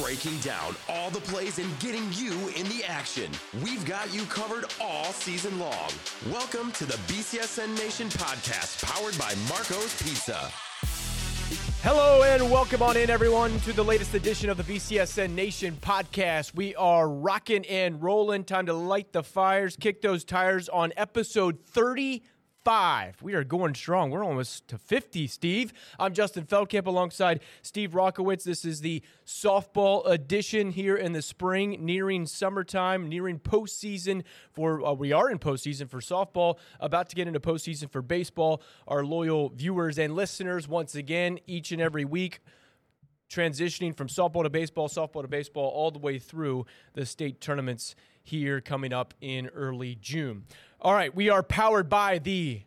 breaking down all the plays and getting you in the action. We've got you covered all season long. Welcome to the BCSN Nation podcast, powered by Marco's Pizza. Hello and welcome on in, everyone, to the latest edition of the BCSN Nation podcast. We are rocking and rolling. Time to light the fires, kick those tires on episode 30 five. We are going strong. We're almost to 50, Steve. I'm Justin Feldkamp alongside Steve Wronkowicz. This is the softball edition here in the spring, nearing summertime, nearing postseason for, uh, we are in postseason for softball, about to get into postseason for baseball. Our loyal viewers and listeners, once again, each and every week, transitioning from softball to baseball, softball to baseball, all the way through the state tournaments here coming up in early June. All right, we are powered by the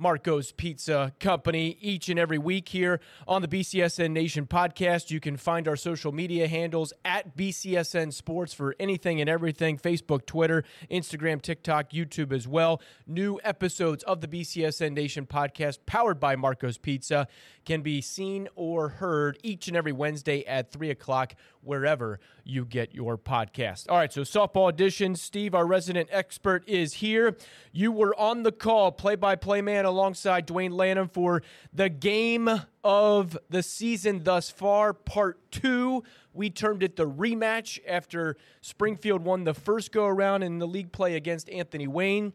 Marco's Pizza Company each and every week here on the BCSN Nation podcast. You can find our social media handles at BCSN Sports for anything and everything Facebook, Twitter, Instagram, TikTok, YouTube as well. New episodes of the BCSN Nation podcast powered by Marco's Pizza can be seen or heard each and every Wednesday at 3 o'clock wherever you get your podcast. All right, so softball edition. Steve, our resident expert, is here. You were on the call, play by play man alongside Dwayne Lanham for the game of the season thus far, part two. We termed it the rematch after Springfield won the first go around in the league play against Anthony Wayne.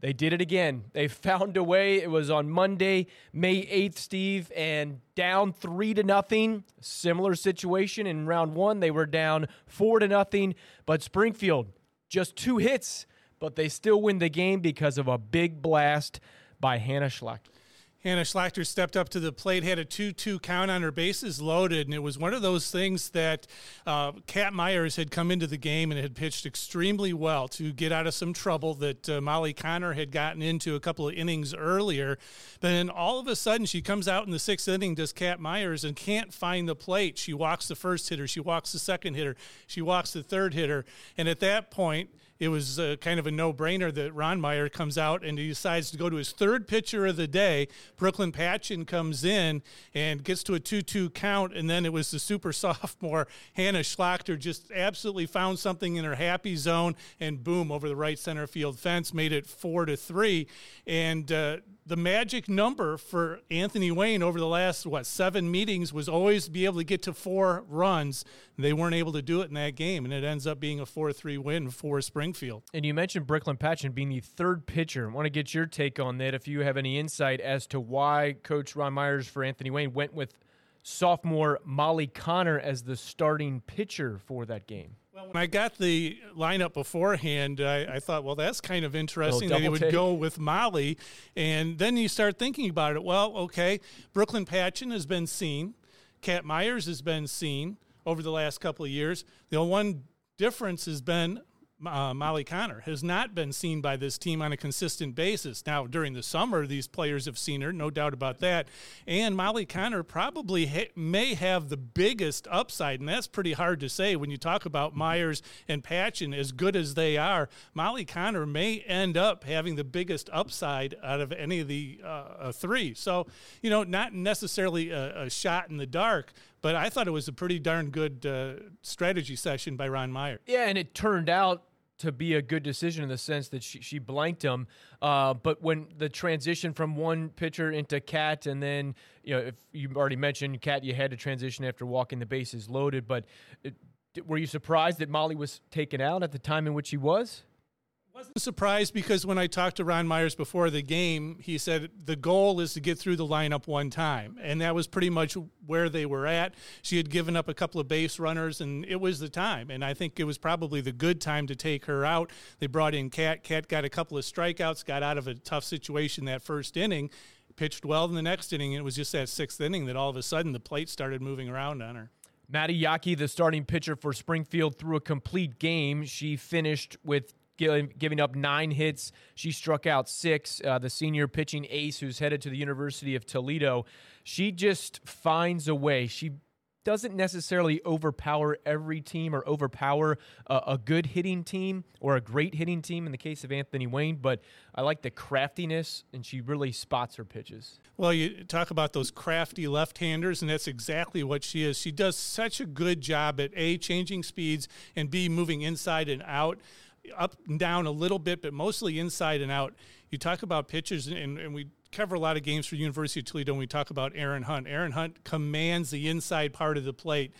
They did it again. They found a way. It was on Monday, May 8th, Steve, and down three to nothing. Similar situation in round one. They were down four to nothing, but Springfield just two hits, but they still win the game because of a big blast by Hannah Schlachter. Hannah Schlachter stepped up to the plate, had a 2 2 count on her bases loaded, and it was one of those things that uh, Kat Myers had come into the game and had pitched extremely well to get out of some trouble that uh, Molly Connor had gotten into a couple of innings earlier. Then all of a sudden, she comes out in the sixth inning, does Kat Myers, and can't find the plate. She walks the first hitter, she walks the second hitter, she walks the third hitter, and at that point, it was uh, kind of a no-brainer that Ron Meyer comes out and he decides to go to his third pitcher of the day. Brooklyn Patchen comes in and gets to a 2-2 count, and then it was the super sophomore Hannah Schlachter just absolutely found something in her happy zone, and boom over the right center field fence, made it four to three, and. Uh, the magic number for Anthony Wayne over the last what seven meetings was always be able to get to four runs. They weren't able to do it in that game, and it ends up being a four-three win for Springfield. And you mentioned Brooklyn Patchen being the third pitcher. I want to get your take on that. If you have any insight as to why Coach Ron Myers for Anthony Wayne went with sophomore Molly Connor as the starting pitcher for that game. Well, when I got the lineup beforehand, I, I thought, well, that's kind of interesting that he would take. go with Molly. And then you start thinking about it. Well, okay, Brooklyn Patchen has been seen, Kat Myers has been seen over the last couple of years. The one difference has been uh, Molly Connor has not been seen by this team on a consistent basis. Now, during the summer, these players have seen her, no doubt about that. And Molly Connor probably ha- may have the biggest upside, and that's pretty hard to say when you talk about Myers and Patchen, as good as they are. Molly Connor may end up having the biggest upside out of any of the uh, uh, three. So, you know, not necessarily a, a shot in the dark, but I thought it was a pretty darn good uh, strategy session by Ron Meyer. Yeah, and it turned out to be a good decision in the sense that she, she blanked him. Uh, but when the transition from one pitcher into Cat, and then you know, if you already mentioned Cat, you had to transition after walking the bases loaded. But it, were you surprised that Molly was taken out at the time in which he was? Wasn't surprised because when I talked to Ron Myers before the game, he said the goal is to get through the lineup one time. And that was pretty much where they were at. She had given up a couple of base runners, and it was the time. And I think it was probably the good time to take her out. They brought in Kat. Kat got a couple of strikeouts, got out of a tough situation that first inning, pitched well in the next inning. And it was just that sixth inning that all of a sudden the plate started moving around on her. Maddie Yaki, the starting pitcher for Springfield, threw a complete game. She finished with giving up nine hits. She struck out six. Uh, the senior pitching ace, who's headed to the University of Toledo, she just finds a way. She doesn't necessarily overpower every team or overpower a, a, good hitting team or a great hitting team in the case of Anthony Wayne, but I like the craftiness and she really spots her pitches. Well, you talk about those crafty left handers, and that's exactly what she is. She does such a good job at A, changing speeds, and B, moving inside and out up and down a little bit, but mostly inside and out. You talk about pitchers, and, and we cover a lot of games for University of Toledo, and we talk about Aaron Hunt. Aaron Hunt commands the inside part of the plate.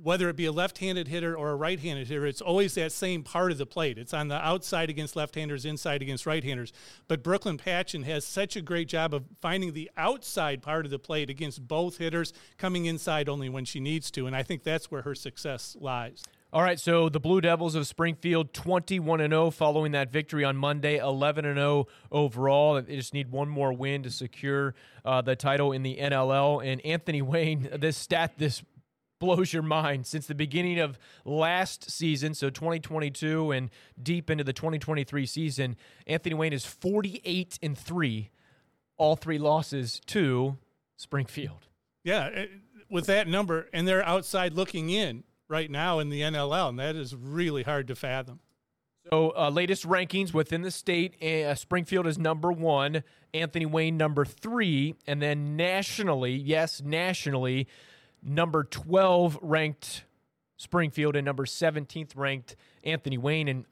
Whether it be a left-handed hitter or a right-handed hitter, it's always that same part of the plate. It's on the outside against left-handers, inside against right-handers. But Brooklyn Patchen has such a great job of finding the outside part of the plate against both hitters, coming inside only when she needs to, and I think that's where her success lies. All right, so the Blue Devils of Springfield 21 and 0 following that victory on Monday, 11 and 0 overall. They just need one more win to secure uh, the title in the NLL. And Anthony Wayne, this stat this blows your mind since the beginning of last season, so 2022 and deep into the 2023 season, Anthony Wayne is 48 and 3, all three losses to Springfield. Yeah, with that number and they're outside looking in right now in the NLL, and that is really hard to fathom. So, uh, latest rankings within the state uh, Springfield is number one, Anthony Wayne number three, and then nationally, yes, nationally, number 12 ranked Springfield and number 17th ranked Anthony Wayne. And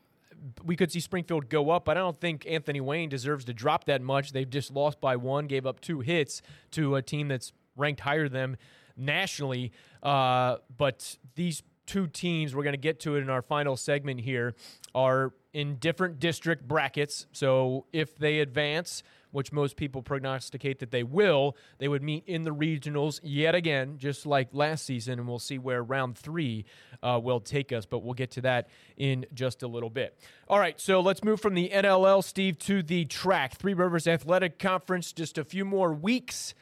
we could see Springfield go up, but I don't think Anthony Wayne deserves to drop that much. They've just lost by one, gave up two hits to a team that's ranked higher than them nationally. Uh, but these two teams, we're going to get to it in our final segment here, are in different district brackets. So if they advance, which most people prognosticate that they will, they would meet in the regionals yet again, just like last season, and we'll see where round three uh, will take us. But we'll get to that in just a little bit. All right, so let's move from the NLL, Steve, to the TRAC. Three Rivers Athletic Conference, just a few more weeks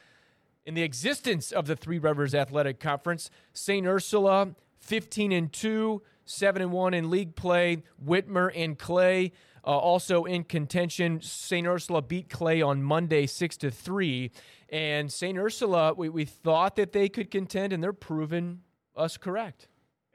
in the existence of the Three Rivers Athletic Conference. St. Ursula, 15 and 2, 7 and 1 in league play. Whitmer and Clay uh, also in contention. St. Ursula beat Clay on Monday 6 to 3. And St. Ursula, we, we thought that they could contend, and they're proving us correct.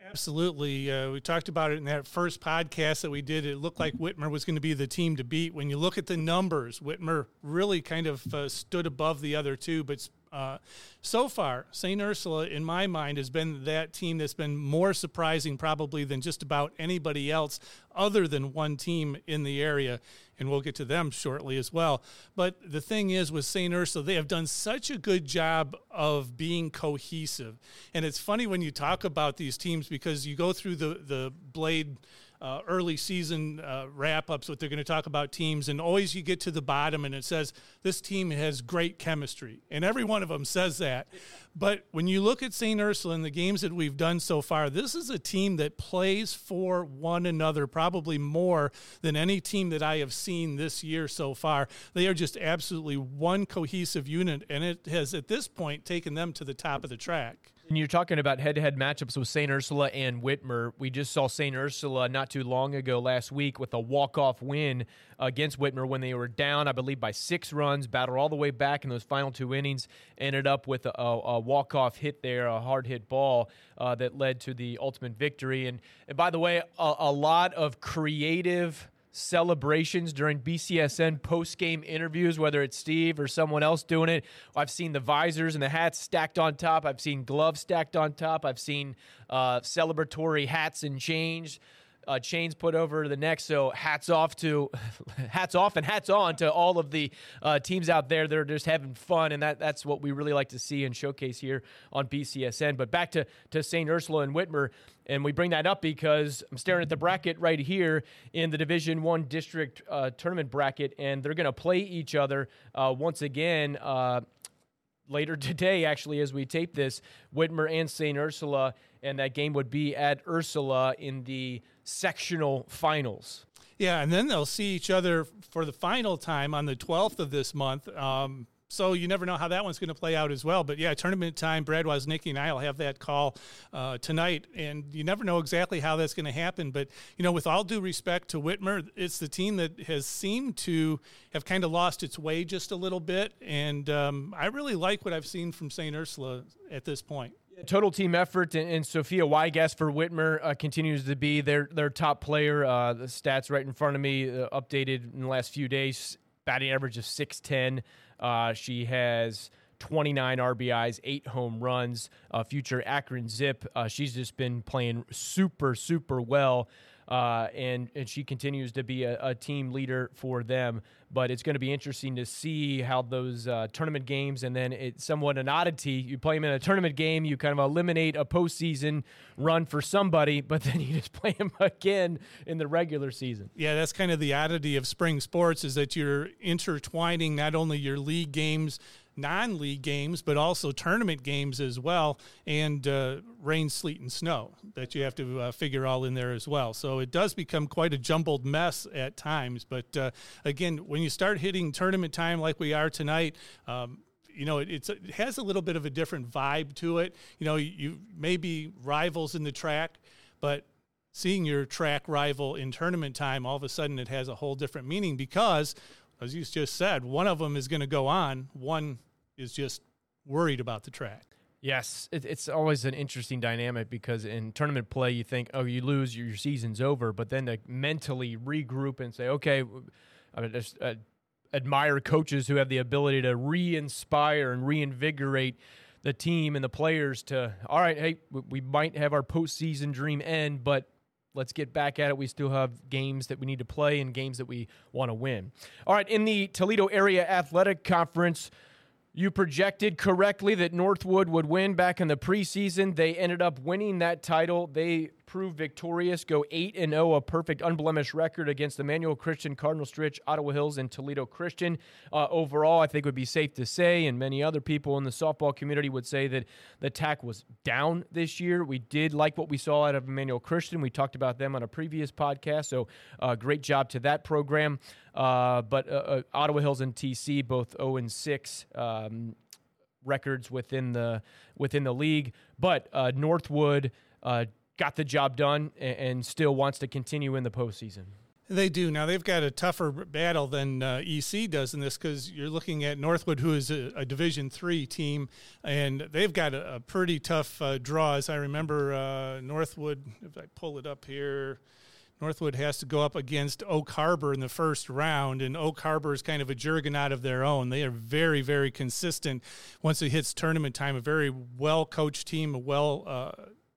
Absolutely. Uh, we talked about it in that first podcast that we did. It looked like Whitmer was going to be the team to beat. When you look at the numbers, Whitmer really kind of uh, stood above the other two, but uh, so far, St. Ursula, in my mind, has been that team that's been more surprising probably than just about anybody else other than one team in the area. And we'll get to them shortly as well. But the thing is, with St. Ursula, they have done such a good job of being cohesive. And it's funny when you talk about these teams because you go through the, the Blade uh, early season uh, wrap ups, what they're going to talk about teams, and always you get to the bottom and it says this team has great chemistry, and every one of them says that. But when you look at St. Ursula and the games that we've done so far, this is a team that plays for one another probably more than any team that I have seen this year so far. They are just absolutely one cohesive unit, and it has at this point taken them to the top of the TRAC. And you're talking about head-to-head matchups with St. Ursula and Whitmer. We just saw St. Ursula not too long ago last week with a walk-off win against Whitmer when they were down, I believe, by six runs, battled all the way back in those final two innings, ended up with a, a walk-off hit there, a hard hit ball uh, that led to the ultimate victory. And, and by the way, a, a lot of creative – celebrations during BCSN post game interviews, whether it's Steve or someone else doing it. I've seen the visors and the hats stacked on top. I've seen gloves stacked on top. I've seen uh, celebratory hats and chains uh, chains put over the neck. So hats off to hats off and hats on to all of the uh, teams out there that are just having fun, and that that's what we really like to see and showcase here on BCSN. But back to to St. Ursula and Whitmer, and we bring that up because I'm staring at the bracket right here in the Division One district uh, tournament bracket, and they're going to play each other uh, once again uh, later today, actually, as we tape this, Whitmer and St. Ursula, and that game would be at Ursula in the sectional finals. Yeah, and then they'll see each other for the final time on the 12th of this month. Um, so you never know how that one's going to play out as well. But yeah, tournament time, Brad Woznicki and I will have that call uh, tonight, and you never know exactly how that's going to happen. But you know, with all due respect to Whitmer, it's the team that has seemed to have kind of lost its way just a little bit, and um, I really like what I've seen from St. Ursula at this point. Total team effort, and, and Sophia Weigast for Whitmer uh, continues to be their their top player. Uh, the stats right in front of me, uh, updated in the last few days. Batting average of six ten. Uh, she has 29 RBIs, eight home runs. Uh, future Akron Zip. Uh, she's just been playing super super well uh, and and she continues to be a, a, team leader for them. But it's going to be interesting to see how those uh, tournament games, and then it's somewhat an oddity. You play them in a tournament game, you kind of eliminate a postseason run for somebody, but then you just play them again in the regular season. Yeah, that's kind of the oddity of spring sports is that you're intertwining not only your league games non league games, but also tournament games as well, and uh, rain, sleet, and snow that you have to uh, figure all in there as well. So it does become quite a jumbled mess at times. But uh, again, when you start hitting tournament time like we are tonight, um, you know, it, it, has a little bit of a different vibe to it. You know, you, may be rivals in the TRAC, but seeing your TRAC rival in tournament time, all of a sudden it has a whole different meaning because, as you just said, one of them is going to go on, one is just worried about the TRAC. Yes, it, it's always an interesting dynamic because in tournament play, you think, oh, you lose, your, your season's over. But then to mentally regroup and say, okay, I just uh, admire coaches who have the ability to re inspire and reinvigorate the team and the players to, all right, hey, we might have our postseason dream end, but let's get back at it. We still have games that we need to play and games that we want to win. All right, in the Toledo Area Athletic Conference, you projected correctly that Northwood would win back in the preseason. They ended up winning that title. They proved victorious, go 8 and 0, a perfect unblemished record against Emmanuel Christian, Cardinal Stritch, Ottawa Hills, and Toledo Christian. Uh, overall, I think would be safe to say, and many other people in the softball community would say that the TAC was down this year. We did like what we saw out of Emmanuel Christian. We talked about them on a previous podcast, so uh, great job to that program. Uh, but uh, uh, Ottawa Hills and TC both 0 and 6. Um, records within the within the league, but uh, Northwood uh, got the job done and, still wants to continue in the postseason. They do. Now, they've got a tougher battle than uh, EC does in this because you're looking at Northwood, who is a, a Division three team, and they've got a, a pretty tough uh, draw. As I remember, uh, Northwood, if I pull it up here, Northwood has to go up against Oak Harbor in the first round, and Oak Harbor is kind of a juggernaut of their own. They are very, very consistent once it hits tournament time. A very well coached team, a well uh,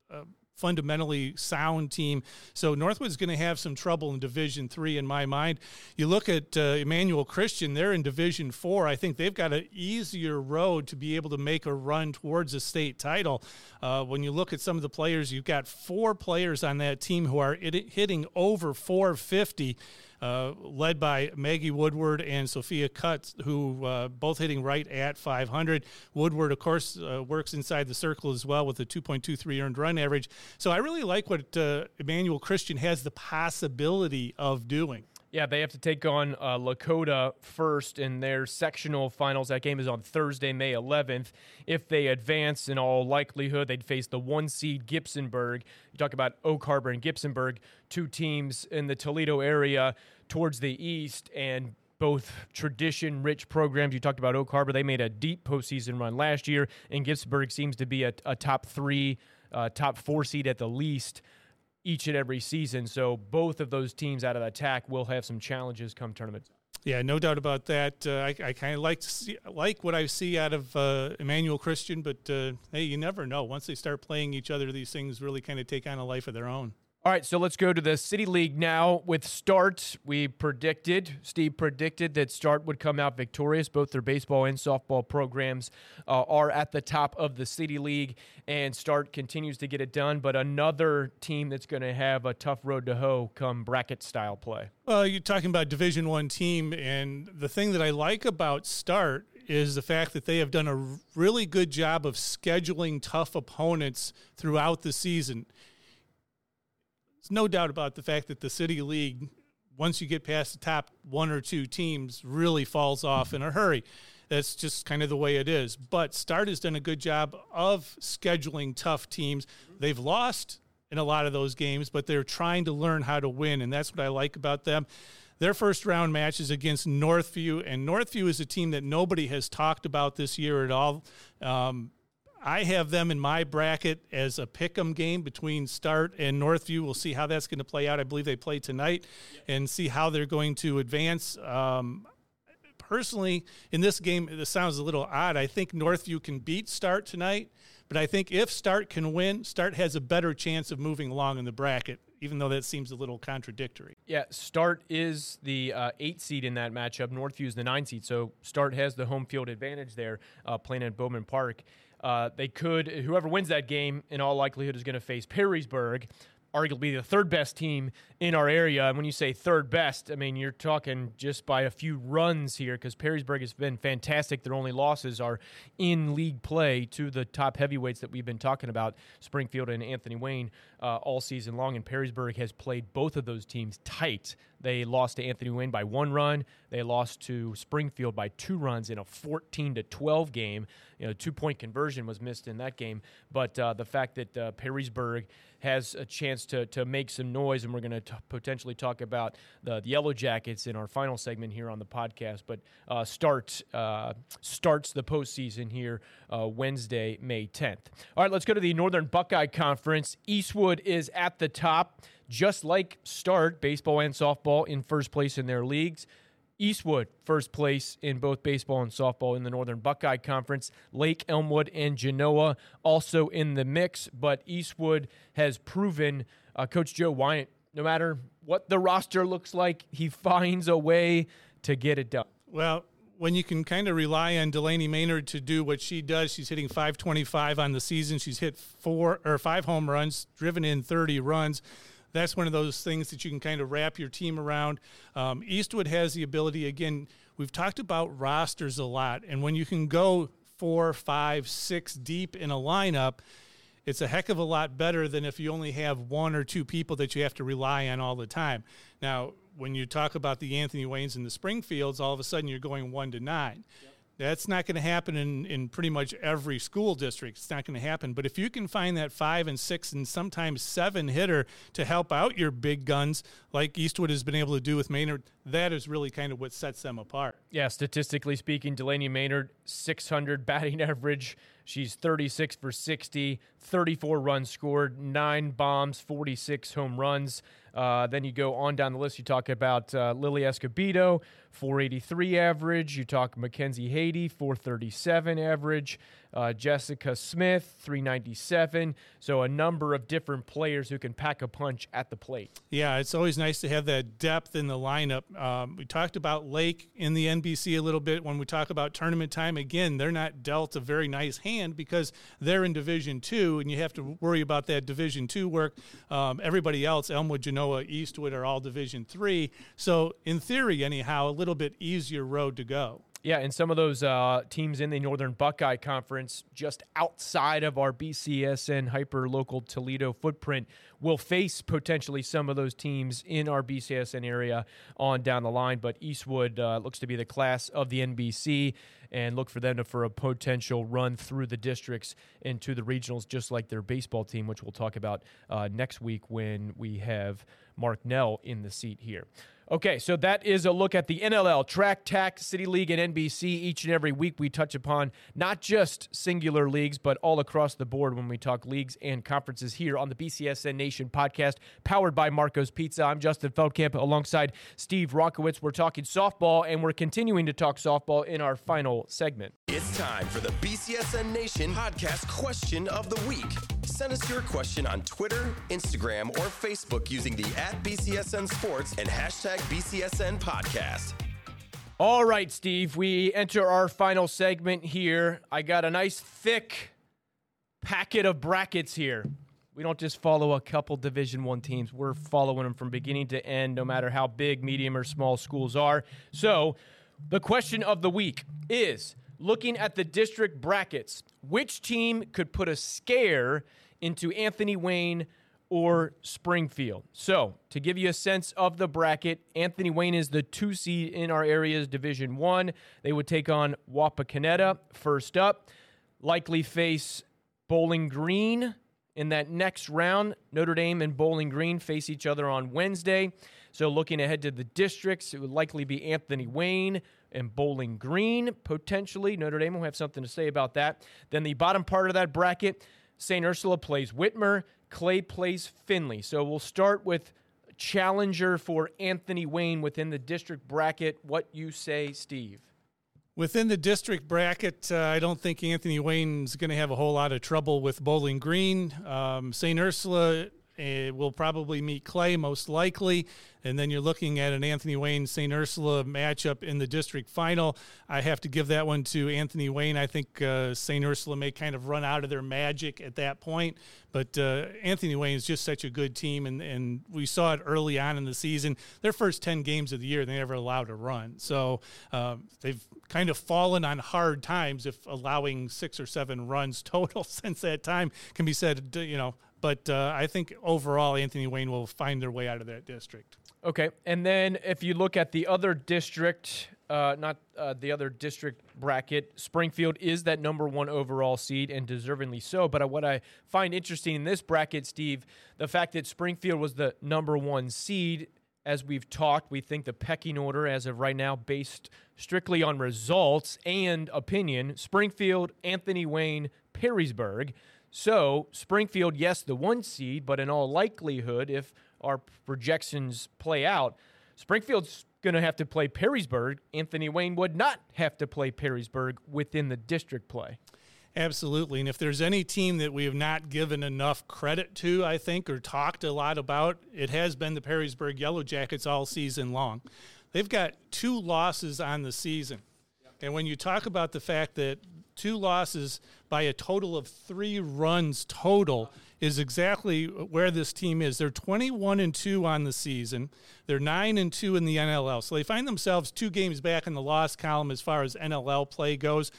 uh, fundamentally sound team. So Northwood's going to have some trouble in Division Three, in my mind. You look at uh, Emmanuel Christian; they're in Division Four. I think they've got an easier road to be able to make a run towards a state title. Uh, when you look at some of the players, you've got four players on that team who are hitting over 450. Uh, led by Maggie Woodward and Sophia Cutts, who uh, both hitting right at 500. Woodward, of course, uh, works inside the circle as well with a 2.23 earned run average. So I really like what uh, Emmanuel Christian has the possibility of doing. Yeah, they have to take on uh, Lakota first in their sectional finals. That game is on Thursday, May 11th. If they advance, in all likelihood, they'd face the one seed Gibsonburg. You talk about Oak Harbor and Gibsonburg, two teams in the Toledo area towards the east, and both tradition rich programs. You talked about Oak Harbor. They made a deep postseason run last year, and Gibsonburg seems to be a, a top three, uh, top four seed at the least each and every season. So both of those teams out of the TAC will have some challenges come tournament. Yeah, no doubt about that. Uh, I, I kind of like see, like what I see out of uh, Emmanuel Christian, but uh, hey, you never know. Once they start playing each other, these things really kind of take on a life of their own. All right, so let's go to the City League now with Start. We predicted, Steve predicted that Start would come out victorious. Both their baseball and softball programs uh, are at the top of the City League, and Start continues to get it done. But another team that's going to have a tough road to hoe come bracket style play. Well, you're talking about Division One team, and the thing that I like about Start is the fact that they have done a really good job of scheduling tough opponents throughout the season there's no doubt about the fact that the City League, once you get past the top one or two teams, really falls off in a hurry. That's just kind of the way it is. But Start has done a good job of scheduling tough teams. They've lost in a lot of those games, but they're trying to learn how to win, and that's what I like about them. Their first round match is against Northview, and Northview is a team that nobody has talked about this year at all. Um, I have them in my bracket as a pick 'em game between Start and Northview. We'll see how that's going to play out. I believe they play tonight and see how they're going to advance. Um, personally, in this game, this sounds a little odd. I think Northview can beat Start tonight, but I think if Start can win, Start has a better chance of moving along in the bracket, even though that seems a little contradictory. Yeah, Start is the uh, eight seed in that matchup. Northview is the nine seed, so Start has the home field advantage there, uh, playing at Bowman Park. Uh, they could, whoever wins that game, in all likelihood, is going to face Perrysburg arguably the third best team in our area. And when you say third best, I mean, you're talking just by a few runs here because Perrysburg has been fantastic. Their only losses are in league play to the top heavyweights that we've been talking about, Springfield and Anthony Wayne, uh, all season long. And Perrysburg has played both of those teams tight. They lost to Anthony Wayne by one run. They lost to Springfield by two runs in a 14 to 12 game. You know, two point conversion was missed in that game. But uh, the fact that uh, Perrysburg has a chance to, to make some noise, and we're going to potentially talk about the, the, Yellow Jackets in our final segment here on the podcast. But uh, start uh, starts the postseason here uh, Wednesday, May 10th. All right, let's go to the Northern Buckeye Conference. Eastwood is at the top, just like Start baseball and softball in first place in their leagues. Eastwood, first place in both baseball and softball in the Northern Buckeye Conference. Lake, Elmwood, and Genoa also in the mix, but Eastwood has proven uh, Coach Joe Wyant, no matter what the roster looks like, he finds a way to get it done. Well, when you can kind of rely on Delaney Maynard to do what she does, she's hitting 525 on the season. She's hit four or five home runs, driven in 30 runs that's one of those things that you can kind of wrap your team around. Um, Eastwood has the ability, again, we've talked about rosters a lot, and when you can go four, five, six deep in a lineup, it's a heck of a lot better than if you only have one or two people that you have to rely on all the time. Now, when you talk about the Anthony Waynes and the Springfields, all of a sudden you're going one to nine. Yep. That's not going to happen in, in pretty much every school district. It's not going to happen. But if you can find that five and six and sometimes seven hitter to help out your big guns, like Eastwood has been able to do with Maynard, that is really kind of what sets them apart. Yeah, statistically speaking, Delaney Maynard, 600 batting average. She's 36 for 60, 34 runs scored, nine bombs, 46 home runs. Uh, then you go on down the list. You talk about uh, Lily Escobedo, 483 average. You talk Mackenzie Haiti, 437 average uh, Jessica Smith, 397. So a number of different players who can pack a punch at the plate. Yeah, it's always nice to have that depth in the lineup. Um, we talked about Lake in the NBC a little bit. When we talk about tournament time, again, they're not dealt a very nice hand because they're in Division Two, and you have to worry about that Division Two work. Um, everybody else, Elmwood, Eastwood, are all Division Three. So in theory, anyhow, a little bit easier road to go. Yeah, and some of those uh, teams in the Northern Buckeye Conference, just outside of our BCSN hyper local Toledo footprint, will face potentially some of those teams in our BCSN area on down the line. But Eastwood uh, looks to be the class of the NBC, and look for them to, for a potential run through the districts into the regionals, just like their baseball team, which we'll talk about uh, next week when we have Mark Nell in the seat here. Okay, so that is a look at the NLL, TRAC, TAC, City League, and NBC. Each and every week, we touch upon not just singular leagues, but all across the board when we talk leagues and conferences here on the BCSN Nation podcast, powered by Marco's Pizza. I'm Justin Feldkamp alongside Steve Wronkowicz. We're talking softball, and we're continuing to talk softball in our final segment. It's time for the BCSN Nation podcast question of the week. Send us your question on Twitter, Instagram, or Facebook using the at BCSN Sports and hashtag BCSN Podcast. All right, Steve, we enter our final segment here. I got a nice thick packet of brackets here. We don't just follow a couple Division One teams. We're following them from beginning to end, no matter how big, medium, or small schools are. So, the question of the week is: Looking at the district brackets, which team could put a scare into Anthony Wayne or Springfield. So, to give you a sense of the bracket, Anthony Wayne is the two seed in our area's Division One. They would take on Wapakoneta first up, likely face Bowling Green in that next round. Notre Dame and Bowling Green face each other on Wednesday. So, looking ahead to the districts, it would likely be Anthony Wayne and Bowling Green, potentially. Notre Dame will have something to say about that. Then the bottom part of that bracket, St. Ursula plays Whitmer, Clay plays Findlay. So we'll start with challenger for Anthony Wayne within the district bracket. What you say, Steve? Within the district bracket, uh, I don't think Anthony Wayne's going to have a whole lot of trouble with Bowling Green. Um, St. Ursula uh, will probably meet Clay most likely. And then you're looking at an Anthony Wayne St. Ursula matchup in the district final. I have to give that one to Anthony Wayne. I think uh, St. Ursula may kind of run out of their magic at that point. But uh, Anthony Wayne is just such a good team. And, and we saw it early on in the season. Their first 10 games of the year, they never allowed a run. So um, they've kind of fallen on hard times if allowing six or seven runs total since that time can be said, you know, but uh, I think overall, Anthony Wayne will find their way out of that district. Okay, and then if you look at the other district, uh, not uh, the other district bracket, Springfield is that number one overall seed and deservingly so. But what I find interesting in this bracket, Steve, the fact that Springfield was the number one seed. As we've talked, we think the pecking order as of right now, based strictly on results and opinion, Springfield, Anthony Wayne, Perrysburg. So, Springfield, yes, the one seed, but in all likelihood, if our projections play out, Springfield's going to have to play Perrysburg. Anthony Wayne would not have to play Perrysburg within the district play. Absolutely. And if there's any team that we have not given enough credit to, I think, or talked a lot about, it has been the Perrysburg Yellow Jackets all season long. They've got two losses on the season. And when you talk about the fact that two losses by a total of three runs total is exactly where this team is. They're 21 and 2 on the season. They're 9 and 2 in the NLL. So they find themselves two games back in the loss column as far as NLL play goes.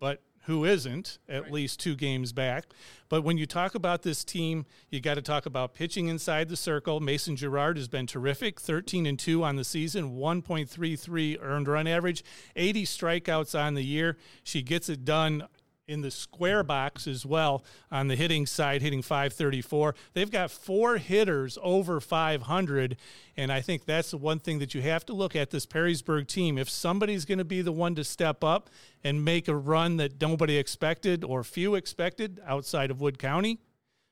But who isn't at right. least two games back. But when you talk about this team, you got to talk about pitching inside the circle. Mason Gerard has been terrific, 13 and 2 on the season, 1.33 earned run average, 80 strikeouts on the year. She gets it done in the square box as well on the hitting side, hitting 534. They've got four hitters over 500, and I think that's the one thing that you have to look at this Perrysburg team. If somebody's going to be the one to step up and make a run that nobody expected or few expected outside of Wood County,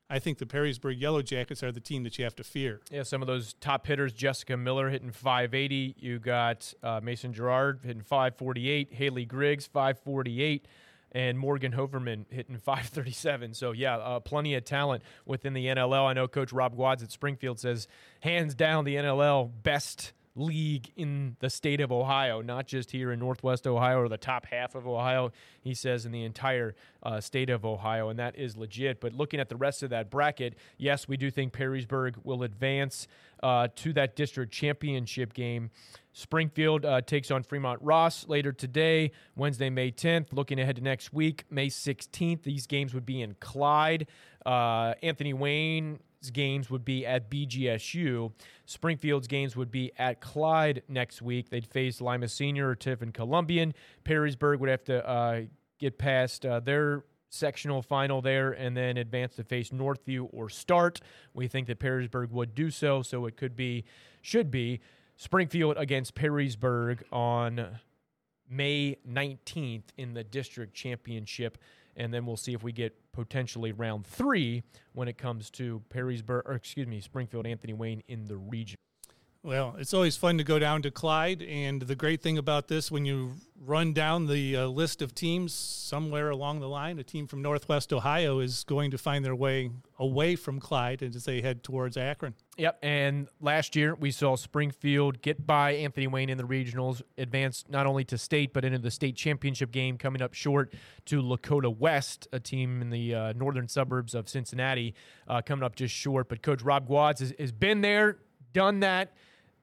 I think the Perrysburg Yellow Jackets are the team that you have to fear. Yeah, some of those top hitters, Jessica Miller hitting 580. You got uh, Mason Gerard hitting 548. Haley Griggs, 548 and Morgan Hoverman hitting 537. So, yeah, uh, plenty of talent within the NLL. I know Coach Rob Guads at Springfield says, hands down, the NLL best league in the state of Ohio, not just here in Northwest Ohio or the top half of Ohio. He says in the entire uh, state of Ohio, and that is legit. But looking at the rest of that bracket, yes, we do think Perrysburg will advance uh, to that district championship game. Springfield uh, takes on Fremont Ross later today, Wednesday, May 10th. Looking ahead to next week, May 16th. These games would be in Clyde. Uh, Anthony Wayne's games would be at BGSU. Springfield's games would be at Clyde next week. They'd face Lima Senior or Tiffin Columbian. Perrysburg would have to uh, get past uh, their sectional final there and then advance to face Northview or Start. We think that Perrysburg would do so, so it could be, should be Springfield against Perrysburg on May 19th in the district championship. And then we'll see if we get potentially round three when it comes to Perrysburg, or excuse me, Springfield Anthony Wayne in the region. Well, it's always fun to go down to Clyde. And the great thing about this, when you run down the uh, list of teams, somewhere along the line, a team from Northwest Ohio is going to find their way away from Clyde as they head towards Akron. Yep. And last year, we saw Springfield get by Anthony Wayne in the regionals, advance not only to state, but into the state championship game, coming up short to Lakota West, a team in the uh, northern suburbs of Cincinnati, uh, coming up just short. But Coach Rob Guads has, has been there, done that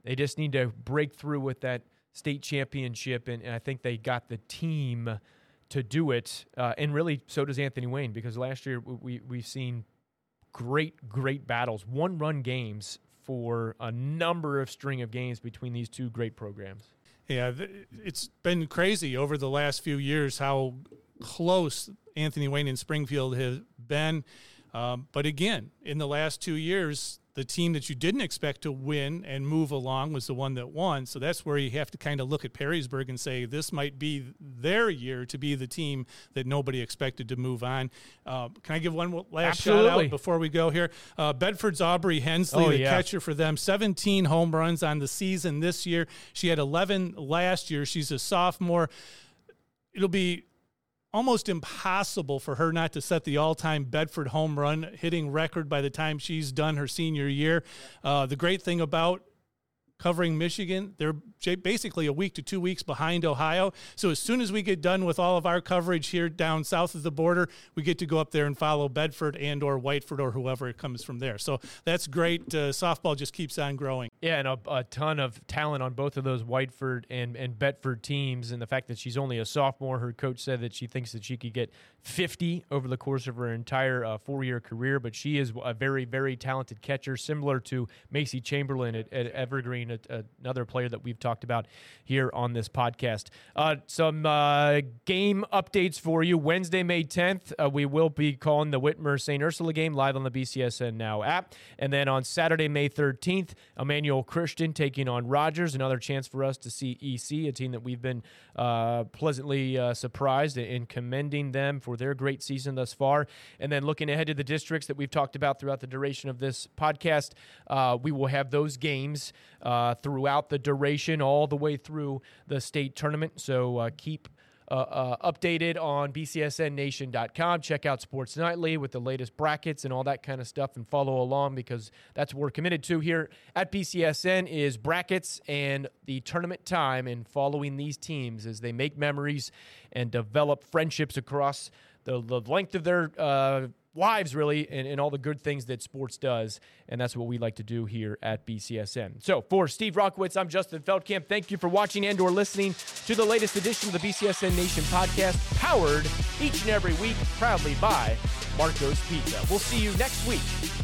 they just need to break through with that state championship, and, and I think they got the team to do it. Uh, and really, so does Anthony Wayne because last year we we've seen great great battles, one run games for a number of string of games between these two great programs. Yeah, it's been crazy over the last few years how close Anthony Wayne and Springfield have been. Um, but again, in the last two years, the team that you didn't expect to win and move along was the one that won. So that's where you have to kind of look at Perrysburg and say this might be their year to be the team that nobody expected to move on. Uh, can I give one last Absolutely. shout out before we go here? Uh, Bedford's Aubrey Hensley, Oh, the yeah. catcher for them, 17 home runs on the season this year. She had 11 last year. She's a sophomore. It'll be almost impossible for her not to set the all-time Bedford home run hitting record by the time she's done her senior year. Uh, the great thing about covering Michigan, they're basically a week to two weeks behind Ohio. So as soon as we get done with all of our coverage here down south of the border, we get to go up there and follow Bedford and or Whiteford or whoever it comes from there. So that's great. Uh, softball just keeps on growing. Yeah, and a, a ton of talent on both of those Whiteford and, and Bedford teams. And the fact that she's only a sophomore, her coach said that she thinks that she could get 50 over the course of her entire uh, four year career. But she is a very, very talented catcher, similar to Macy Chamberlain at, at Evergreen, a, a- another player that we've talked about here on this podcast. Uh, some uh, game updates for you. Wednesday, May 10th, uh, we will be calling the Whitmer St. Ursula game live on the BCSN Now app. And then on Saturday, May 13th, Emmanuel Christian taking on Rogers. Another chance for us to see EC, a team that we've been uh, pleasantly uh, surprised in commending them for their great season thus far. And then looking ahead to the districts that we've talked about throughout the duration of this podcast, uh, we will have those games uh, throughout the duration, all the way through the state tournament. So uh, keep uh, uh, updated on bcsnnation.com. Check out Sports Nightly with the latest brackets and all that kind of stuff and follow along because that's what we're committed to here at BCSN is brackets and the tournament time and following these teams as they make memories and develop friendships across the, the length of their uh, lives, really, and, and all the good things that sports does. And that's what we like to do here at BCSN. So for Steve Wronkowicz, I'm Justin Feldkamp. Thank you for watching and or listening to the latest edition of the BCSN Nation podcast, powered each and every week proudly by Marco's Pizza. We'll see you next week